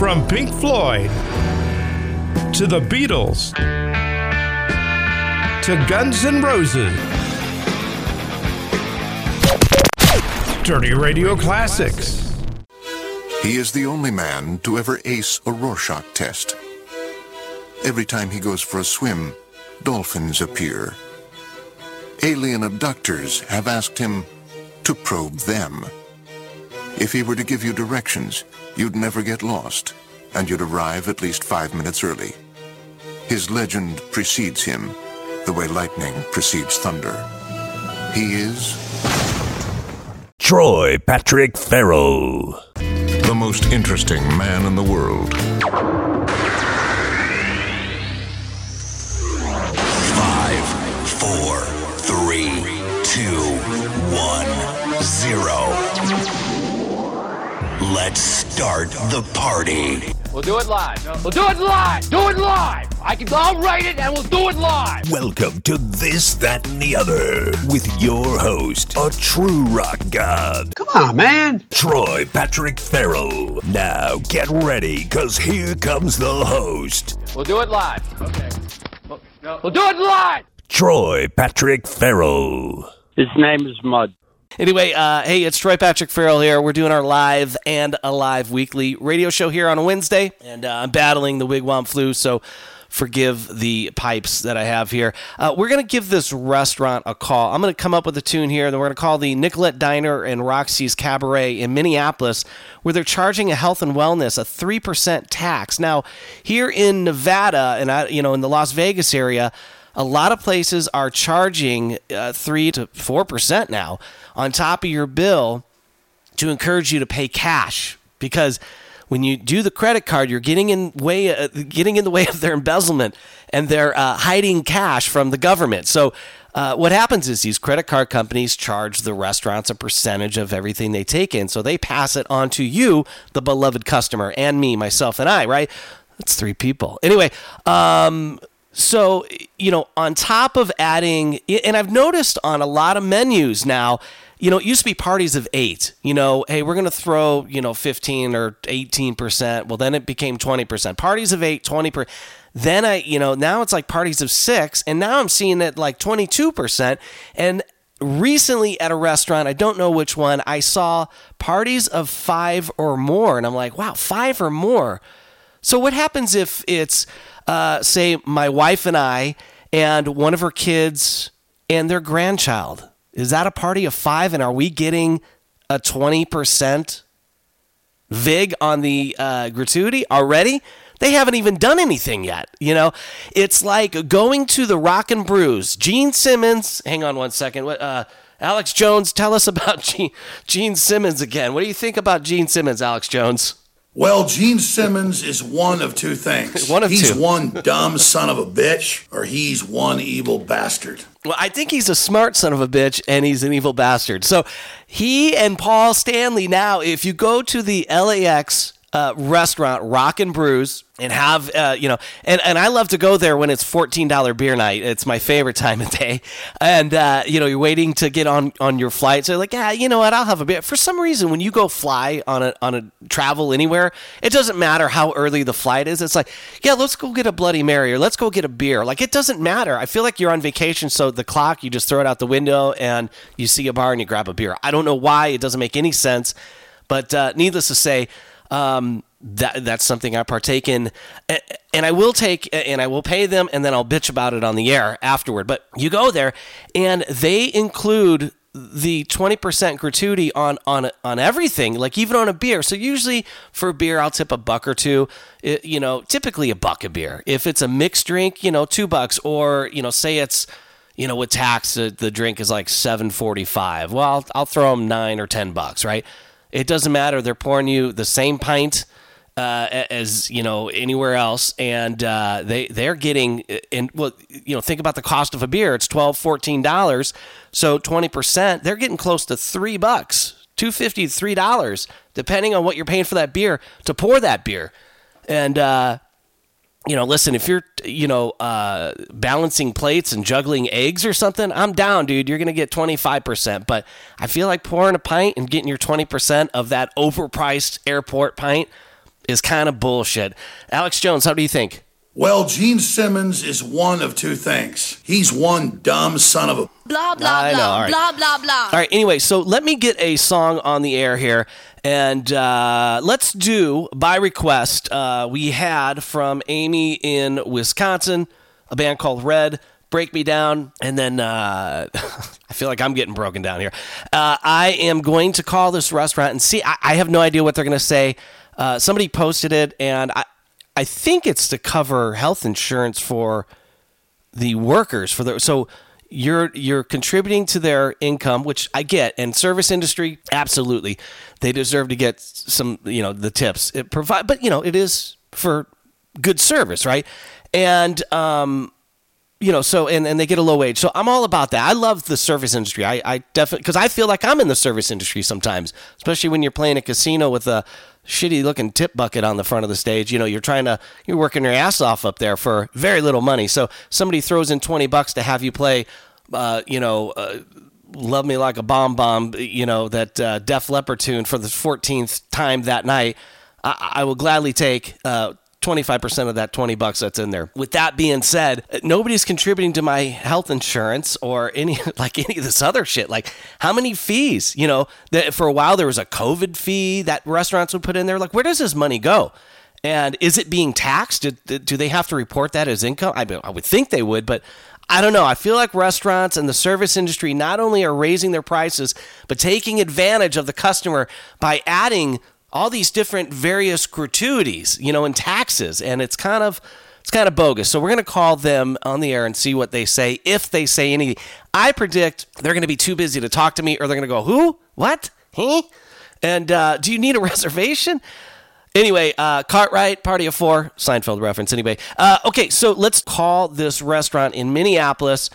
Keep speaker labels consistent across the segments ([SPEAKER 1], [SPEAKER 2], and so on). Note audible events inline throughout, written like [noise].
[SPEAKER 1] From Pink Floyd to the Beatles to Guns N' Roses. Dirty Radio Classics.
[SPEAKER 2] He is the only man to ever ace a Rorschach test. Every time he goes for a swim, dolphins appear. Alien abductors have asked him to probe them. If he were to give you directions, you'd never get lost, and you'd arrive at least five minutes early. His legend precedes him, the way lightning precedes thunder. He is
[SPEAKER 3] Troy Patrick Farrell.
[SPEAKER 2] the most interesting man in the world.
[SPEAKER 3] Five, four, three, two, one, zero. Let's start the party.
[SPEAKER 4] We'll do it live. We'll do it live. Do it live. I can. I'll write it and we'll do it live.
[SPEAKER 3] Welcome to This, That, and the Other with your host, a true rock god,
[SPEAKER 5] Come on, man.
[SPEAKER 3] Troy Patrick Farrell. Now get ready, because here comes the host,
[SPEAKER 4] We'll do it live. Okay. We'll, no. we'll do it live.
[SPEAKER 3] Troy Patrick Farrell.
[SPEAKER 6] His name is Mud.
[SPEAKER 7] Anyway, uh, hey, it's Troy Patrick Farrell here. We're doing our live and alive weekly radio show here on a Wednesday, and uh, I'm battling the wigwam flu, so forgive the pipes that I have here. Uh, we're going to give this restaurant a call. I'm going to come up with a tune here, and we're going to call the Nicollet Diner and Roxy's Cabaret in Minneapolis, where they're charging a health and wellness a three percent tax. Now, here in Nevada and I, you know in the Las Vegas area. A lot of places are charging uh, three to four percent now on top of your bill to encourage you to pay cash because when you do the credit card, you're getting in way uh, getting in the way of their embezzlement and they're uh, hiding cash from the government. So. Uh, what happens is these credit card companies charge the restaurants a percentage of everything they take in. So they pass it on to you, the beloved customer, and me, myself, and I, right? That's three people. Anyway, um, so, you know, on top of adding, and I've noticed on a lot of menus now, you know, it used to be parties of eight. You know, hey, we're going to throw, you know, 15 or 18%. Well, then it became 20%. Parties of eight, 20%. Then I, you know, now it's like parties of six. And now I'm seeing it like 22%. And recently at a restaurant, I don't know which one, I saw parties of five or more. And I'm like, wow, five or more. So what happens if it's, uh, say, my wife and I, and one of her kids and their grandchild? Is that a party of five? And are we getting a twenty percent vig on the uh, gratuity already? They haven't even done anything yet. You know, it's like going to the Rock and Brews. Gene Simmons. Hang on one second. Uh, Alex Jones, tell us about [laughs] Gene, Gene Simmons again. What do you think about Gene Simmons, Alex Jones?
[SPEAKER 8] Well, Gene Simmons is one of two things. [laughs]
[SPEAKER 7] One of
[SPEAKER 8] he's
[SPEAKER 7] two.
[SPEAKER 8] one dumb son of a bitch, or he's one evil bastard.
[SPEAKER 7] Well, I think he's a smart son of a bitch and he's an evil bastard. So he and Paul Stanley now, if you go to the LAX uh, restaurant, Rock and Brews, and have, uh, you know, and, and I love to go there when it's $14 beer night. It's my favorite time of day. And, uh, you know, you're waiting to get on, on your flight. So like, yeah, you know what? I'll have a beer. For some reason, when you go fly on a, on a travel anywhere, it doesn't matter how early the flight is. It's like, yeah, let's go get a Bloody Mary or let's go get a beer. Like, it doesn't matter. I feel like you're on vacation. So the clock, you just throw it out the window and you see a bar and you grab a beer. I don't know why. It doesn't make any sense. But uh, needless to say, um, that that's something I partake in, and I will take and I will pay them, and then I'll bitch about it on the air afterward. But you go there, and they include the 20% gratuity on on on everything like even on a beer. So usually for a beer i'll tip a buck or two. It- you know typically a buck a beer. If it's a mixed drink you know two bucks or you know say it's you know with tax the, the drink is like 745 well I'll, I'll throw them nine or ten bucks right it doesn't matter they're pouring you the same pint uh, as you know anywhere else, and uh, they they're getting and well you know think about the cost of a beer. It's 12 14 dollars, so twenty percent. They're getting close to three bucks, two fifty three dollars, depending on what you're paying for that beer to pour that beer, and. Uh, you know, listen, if you're, you know, uh, balancing plates and juggling eggs or something, I'm down, dude. You're going to get 25%. But I feel like pouring a pint and getting your 20% of that overpriced airport pint, is kind of bullshit. Alex Jones, how do you think?
[SPEAKER 8] Well, Gene Simmons is one of two things. He's one dumb son of a.
[SPEAKER 5] Blah blah
[SPEAKER 7] I know,
[SPEAKER 5] blah
[SPEAKER 7] all right.
[SPEAKER 5] blah blah blah.
[SPEAKER 7] All right. Anyway, so let me get a song on the air here, and uh, let's do by request. Uh, we had from Amy in Wisconsin a band called Red. Break Me Down, and then uh, [laughs] I feel like I'm getting broken down here. Uh, I am going to call this restaurant and see. I, I have no idea what they're going to say. Uh, somebody posted it, and I, I think it's to cover health insurance for the workers for the so you're you're contributing to their income which i get and service industry absolutely. They deserve to get some you know the tips. It provide but you know it is for good service right? And um you know so and, and they get a low wage. So i'm all about that. I love the service industry. I, I definitely because i feel like i'm in the service industry sometimes especially when you're playing a casino with a shitty looking tip bucket on the front of the stage. You know you're trying to you're working your ass off up there for very little money. So somebody throws in 20 bucks to have you play uh, you know uh, love me like a bomb bomb you know that uh, def leppard tune for the 14th time that night. I, I will gladly take uh, 25% of that 20 bucks that's in there. With that being said, nobody's contributing to my health insurance or any [laughs] like any of this other shit. Like how many fees, you know, that for a while there was a COVID fee that restaurants would put in there. Like where does this money go? And is it being taxed? Do, do they have to report that as income? I, I would think they would, but I don't know. I feel like restaurants and the service industry not only are raising their prices, but taking advantage of the customer by adding all these different various gratuities, you know, and taxes, and it's kind of it's kind of bogus. So we're going to call them on the air and see what they say if they say anything. I predict they're going to be too busy to talk to me, or they're going to go, "Who? What? Huh?" And uh, do you need a [laughs] reservation? Anyway, uh, Cartwright, Party of Four, Seinfeld reference. Anyway, uh, okay, so let's call this restaurant in Minneapolis,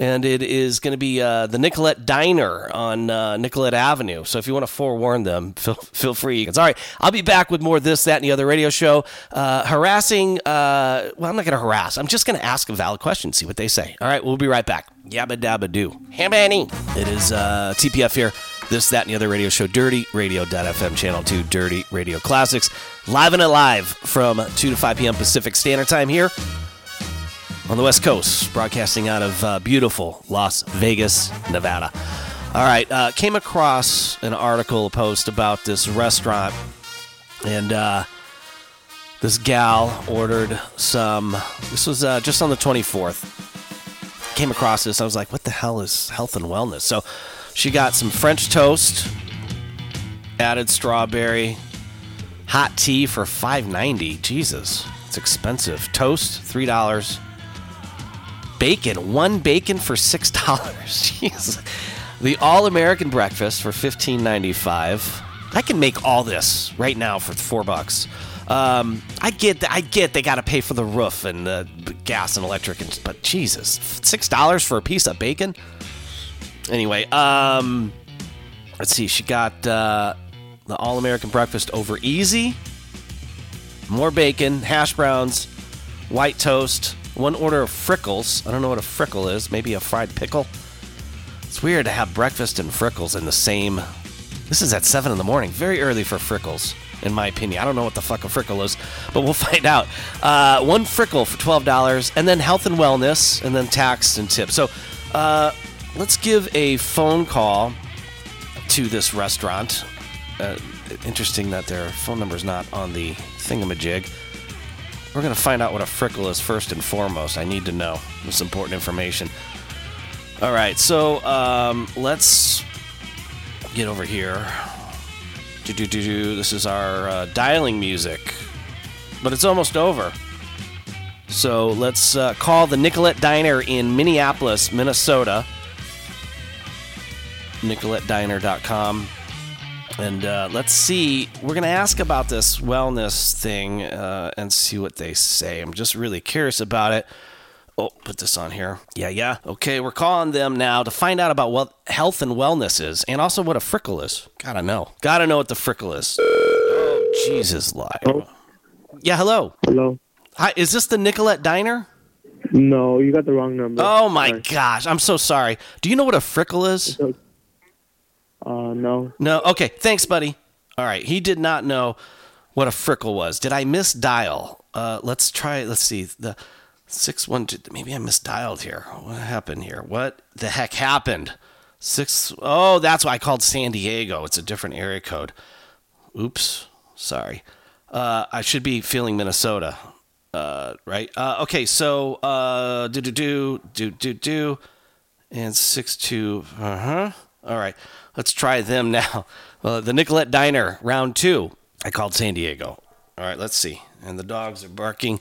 [SPEAKER 7] and it is going to be uh, the Nicollet Diner on uh, Nicollet Avenue. So if you want to forewarn them, [laughs] feel, feel free. It's all right. I'll be back with more of this, that, and the other radio show. Uh, harassing, uh, well, I'm not going to harass. I'm just going to ask a valid question, see what they say. All right, we'll be right back. Yabba dabba doo. Hey, Manny. It is uh, TPF here. This, that, and the other radio show, Dirty Radio.fm, Channel 2, Dirty Radio Classics. Live and alive from 2 to 5 p.m. Pacific Standard Time here on the West Coast, broadcasting out of uh, beautiful Las Vegas, Nevada. All right, uh, came across an article, a post about this restaurant, and uh, this gal ordered some. This was uh, just on the 24th. Came across this, I was like, what the hell is health and wellness? So she got some French toast, added strawberry, hot tea for 5.90. Jesus, it's expensive. Toast, three dollars bacon. One bacon for six [laughs] dollars. Jeez. The all American breakfast for fifteen ninety five. I can make all this right now for four bucks. Um, I get. I get they got to pay for the roof and the gas and electric, and, but Jesus, six dollars for a piece of bacon. Anyway, um, let's see. She got uh, the all American breakfast over easy. More bacon, hash browns, white toast, one order of frickles. I don't know what a frickle is. Maybe a fried pickle. It's weird to have breakfast and frickles in the same. This is at 7 in the morning. Very early for frickles, in my opinion. I don't know what the fuck a frickle is, but we'll [laughs] find out. Uh, one frickle for $12, and then health and wellness, and then tax and tip. So uh, let's give a phone call to this restaurant. Uh, interesting that their phone number is not on the thingamajig. We're going to find out what a frickle is first and foremost. I need to know. This important information. All right, so um, let's get over here. Do-do-do-do. This is our uh, dialing music, but it's almost over. So let's uh, call the Nicollet Diner in Minneapolis, Minnesota. NicolletDiner.com. And uh, let's see. We're going to ask about this wellness thing uh, and see what they say. I'm just really curious about it. Oh, put this on here. Yeah, yeah. Okay, we're calling them now to find out about what health and wellness is and also what a frickle is. Gotta know. Gotta know what the frickle is. Oh, Jesus, live. Yeah, hello.
[SPEAKER 6] Hello.
[SPEAKER 7] Hi, is this the Nicollet Diner?
[SPEAKER 6] No, you got the wrong number.
[SPEAKER 7] Oh my
[SPEAKER 6] Sorry.
[SPEAKER 7] gosh, I'm so sorry. Do you know what a frickle is?
[SPEAKER 6] Uh, no.
[SPEAKER 7] No. Okay. Thanks, buddy. All right. He did not know what a frickle was. Did I misdial? Uh, let's try. Let's see the six one two. Maybe I misdialed here. What happened here? What the heck happened? Six. Oh, that's why I called San Diego. It's a different area code. Oops. Sorry. Uh, I should be feeling Minnesota. Uh, right? Uh, okay, so uh, do do do do do do, and six two. Uh huh. All right, let's try them [laughs] now. Uh, the Nicollet Diner, round two. I called San Diego. All right, let's see. And the dogs are barking.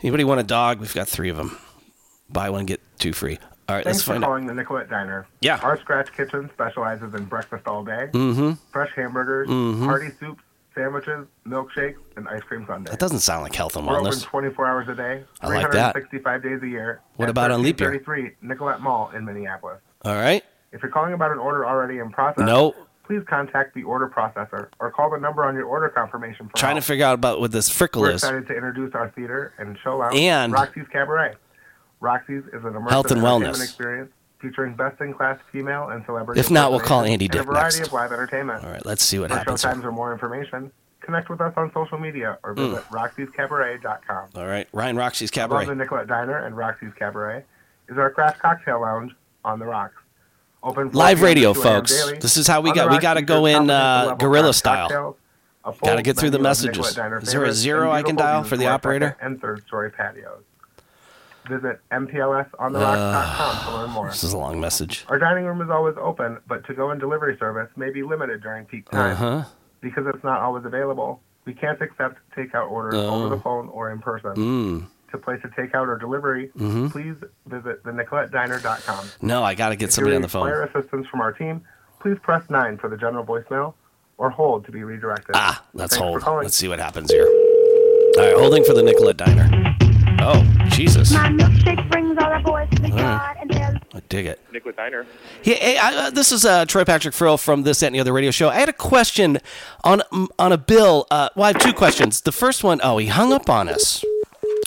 [SPEAKER 7] Anybody want a dog? We've got three of them. Buy one get two free. All right,
[SPEAKER 5] Thanks
[SPEAKER 7] let's
[SPEAKER 5] for
[SPEAKER 7] find out.
[SPEAKER 5] calling the Nicollet Diner.
[SPEAKER 7] Yeah.
[SPEAKER 5] Our Scratch Kitchen specializes in breakfast all day,
[SPEAKER 7] Mm-hmm.
[SPEAKER 5] fresh hamburgers, hearty soups, sandwiches, milkshakes, and ice cream sundaes.
[SPEAKER 7] That doesn't sound like health and wellness.
[SPEAKER 5] We're open
[SPEAKER 7] wellness.
[SPEAKER 5] 24 hours a day,
[SPEAKER 7] I like that.
[SPEAKER 5] 365 days a year.
[SPEAKER 7] What about on leap year?
[SPEAKER 5] 1333 Nicollet Mall in Minneapolis.
[SPEAKER 7] All right.
[SPEAKER 5] If you're calling about an order already in process,
[SPEAKER 7] No.
[SPEAKER 5] please contact the order processor or call the number on your order confirmation for
[SPEAKER 7] Trying to figure out about what this frickle
[SPEAKER 5] We're
[SPEAKER 7] is.
[SPEAKER 5] excited to introduce our theater and show lounge,
[SPEAKER 7] And-
[SPEAKER 5] Roxy's Cabaret. Roxy's is an immersive
[SPEAKER 7] Health and wellness.
[SPEAKER 5] experience featuring best-in-class female and celebrity
[SPEAKER 7] If not, we'll call Andy
[SPEAKER 5] and a variety
[SPEAKER 7] next.
[SPEAKER 5] of live entertainment.
[SPEAKER 7] All right, let's see what
[SPEAKER 5] For
[SPEAKER 7] happens. here.
[SPEAKER 5] showtimes or more information, connect with us on social media or mm. visit roxyscabaret.com.
[SPEAKER 7] All right, Ryan Roxy's
[SPEAKER 5] Above
[SPEAKER 7] Cabaret.
[SPEAKER 5] the Nicollet Diner and Roxy's Cabaret is our craft cocktail lounge on the rocks. Open
[SPEAKER 7] Live radio, folks. This is how we got- we gotta go in, uh, guerrilla style.
[SPEAKER 5] full
[SPEAKER 7] Gotta get through the messages. Is there a zero I can dial for the operator?
[SPEAKER 5] And third story patios. Visit mplsontheRocks.com to learn more.
[SPEAKER 7] This is a long message.
[SPEAKER 5] Our dining room is always open, but to-go and delivery service may be limited during peak
[SPEAKER 7] Uh
[SPEAKER 5] times.
[SPEAKER 7] huh.
[SPEAKER 5] Because it's not always available, we can't accept takeout orders over the phone or in person.
[SPEAKER 7] Oh. Mm.
[SPEAKER 5] To place a takeout or delivery,
[SPEAKER 7] Mhm.
[SPEAKER 5] please visit thenicolletdiner.com.
[SPEAKER 7] No, I got to get
[SPEAKER 5] If
[SPEAKER 7] somebody on the phone.
[SPEAKER 5] require assistance from our team, please press 9 for the general voicemail or hold to be redirected.
[SPEAKER 7] Ah, let's
[SPEAKER 5] Thanks
[SPEAKER 7] hold. Let's see what happens here. All right, holding for the Nicollet Diner. Oh, Jesus.
[SPEAKER 9] My milkshake brings all the boys to the
[SPEAKER 7] All right.
[SPEAKER 9] yard, and they're
[SPEAKER 7] I dig it.
[SPEAKER 10] Nicollet Diner.
[SPEAKER 7] Yeah, hey, I, uh, this is uh, Troy Patrick Farrell from this that, and the other radio show. I had a question on on a bill. Uh, well, I have two questions. The first one, oh, he hung up on us.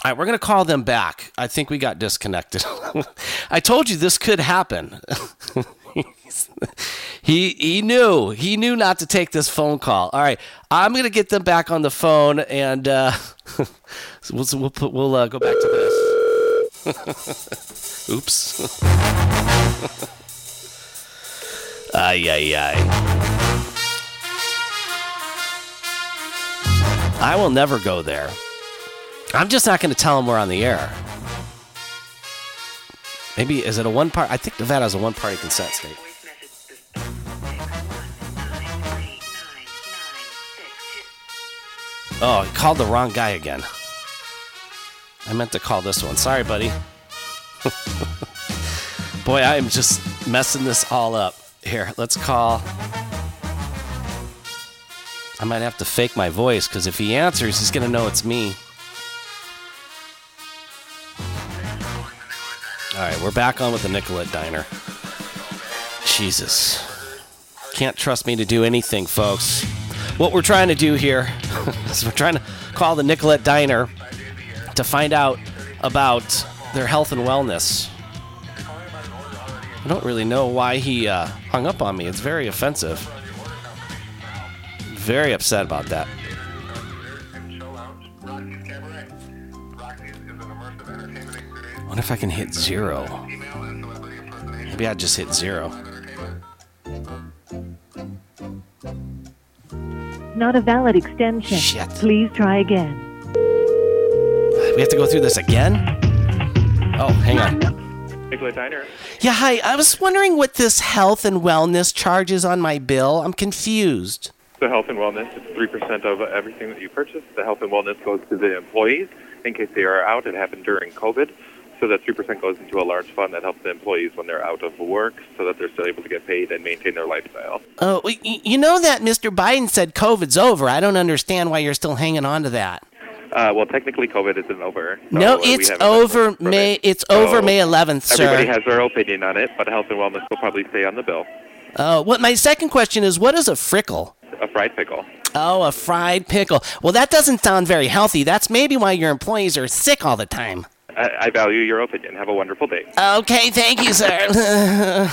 [SPEAKER 7] All right, we're gonna call them back. I think we got disconnected. [laughs] I told you this could happen. [laughs] he he knew he knew not to take this phone call. All right, I'm gonna get them back on the phone, and uh, [laughs] we'll we'll put, we'll uh, go back to this. Oops. Ay, ay, ay. I will never go there. I'm just not going to tell them we're on the air. Maybe, is it a one part? I think Nevada has a one party consent state. Oh, I called the wrong guy again. I meant to call this one. Sorry, buddy. [laughs] Boy, I am just messing this all up. Here, let's call. I might have to fake my voice because if he answers, he's going to know it's me. All right, we're back on with the Nicollet Diner. Jesus. Can't trust me to do anything, folks. What we're trying to do here [laughs] is we're trying to call the Nicollet Diner to find out about their health and wellness. I don't really know why he uh, hung up on me. It's very offensive. Very upset about that. What if I can hit zero? Maybe I just hit zero.
[SPEAKER 11] Not a valid extension.
[SPEAKER 7] Shit.
[SPEAKER 11] Please try again.
[SPEAKER 7] We have to go through this again? Oh, hang on.
[SPEAKER 10] Nicollet Diner.
[SPEAKER 7] Yeah, hi. I was wondering what this health and wellness charges on my bill. I'm confused.
[SPEAKER 10] The health and wellness is 3% of everything that you purchase. The health and wellness goes to the employees in case they are out. It happened during COVID. So that 3% goes into a large fund that helps the employees when they're out of work so that they're still able to get paid and maintain their lifestyle.
[SPEAKER 7] Oh, you know that Mr. Biden said COVID's over. I don't understand why you're still hanging on to that.
[SPEAKER 10] Uh, well, technically, COVID isn't over. so,
[SPEAKER 7] no,
[SPEAKER 10] uh,
[SPEAKER 7] it's over May.
[SPEAKER 10] it.
[SPEAKER 7] It's
[SPEAKER 10] So
[SPEAKER 7] over May 11th, sir.
[SPEAKER 10] Everybody has their opinion on it, but health and wellness will probably stay on the bill.
[SPEAKER 7] Oh, what? My second question is, what is a frickle?
[SPEAKER 10] A fried pickle.
[SPEAKER 7] Oh, a fried pickle. Well, that doesn't sound very healthy. That's maybe why your employees are sick all the time.
[SPEAKER 10] I, I value your opinion. Have a wonderful day.
[SPEAKER 7] Okay, thank you, sir. [laughs]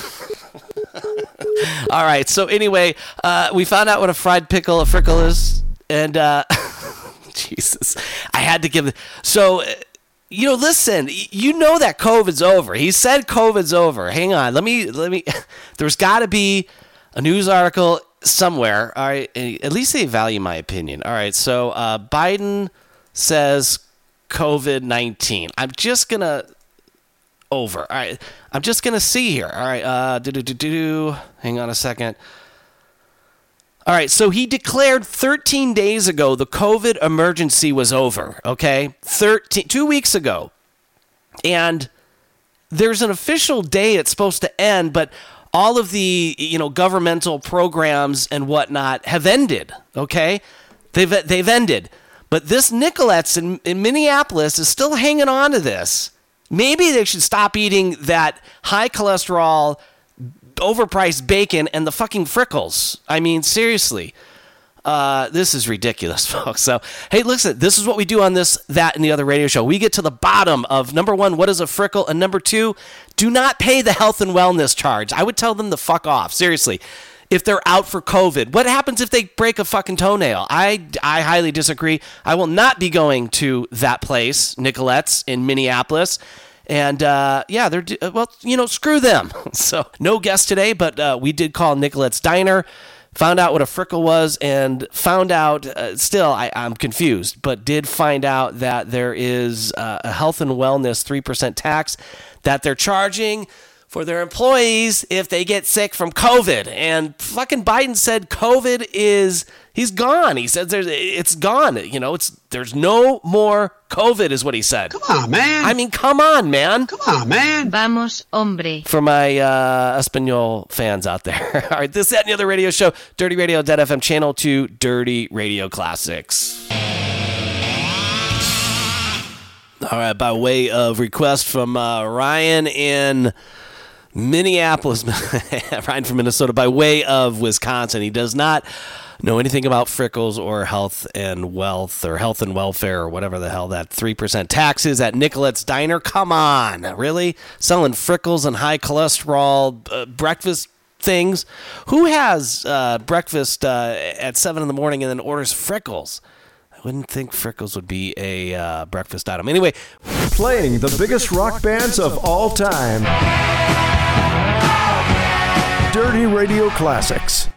[SPEAKER 7] All right. So anyway, uh, we found out what a fried pickle, a frickle is, and uh, [laughs] Jesus. I had to give. So, you know, listen. You know that COVID's over. He said COVID's over. Hang on. Let me. Let me. [laughs] There's got to be a news article somewhere. All right. At least they value my opinion. All right. So uh, Biden says COVID nineteen. I'm just gonna over. All right. I'm just gonna see here. All right. Uh, do do do do. do. Hang on a second. All right, so he declared 13 days ago the COVID emergency was over, okay? 13 2 weeks ago. And there's an official day it's supposed to end, but all of the, you know, governmental programs and whatnot have ended, okay? They've they've ended. But this Nicollet's in, in Minneapolis is still hanging on to this. Maybe they should stop eating that high cholesterol overpriced bacon and the fucking frickles. I mean, seriously. Uh, this is ridiculous, [laughs] folks. So, hey, listen, this is what we do on this, that, and the other radio show. We get to the bottom of number one, what is a frickle? And number two, do not pay the health and wellness charge. I would tell them to fuck off. Seriously. If they're out for COVID, what happens if they break a fucking toenail? I, I highly disagree. I will not be going to that place, Nicollet's in Minneapolis. And uh, yeah, they're uh, well, you know, screw them. [laughs] so no guest today, but uh, we did call Nicollet's Diner, found out what a frickle was, and found out. Uh, still, I, I'm confused, but did find out that there is uh, a health and wellness three percent tax that they're charging for their employees if they get sick from COVID. And fucking Biden said COVID is he's gone. He says there's it's gone. You know, it's there's no more COVID is what he said. Come on, man. I mean, come on, man. Come on, man.
[SPEAKER 12] Vamos, hombre.
[SPEAKER 7] For my uh, Espanol fans out there. [laughs] All right, this that, and the other radio show, Dirty Radio.fm channel two, Dirty Radio Classics. All right, by way of request from uh, Ryan in Minneapolis, [laughs] Ryan from Minnesota, by way of Wisconsin. He does not know anything about frickles or health and wealth or health and welfare or whatever the hell that 3% tax is at Nicollet's Diner. Come on, really? Selling frickles and high cholesterol uh, breakfast things? Who has uh, breakfast uh, at 7 in the morning and then orders frickles? I wouldn't think frickles would be a uh, breakfast item. Anyway,
[SPEAKER 1] Playing the biggest rock bands of all time. Dirty Radio Classics.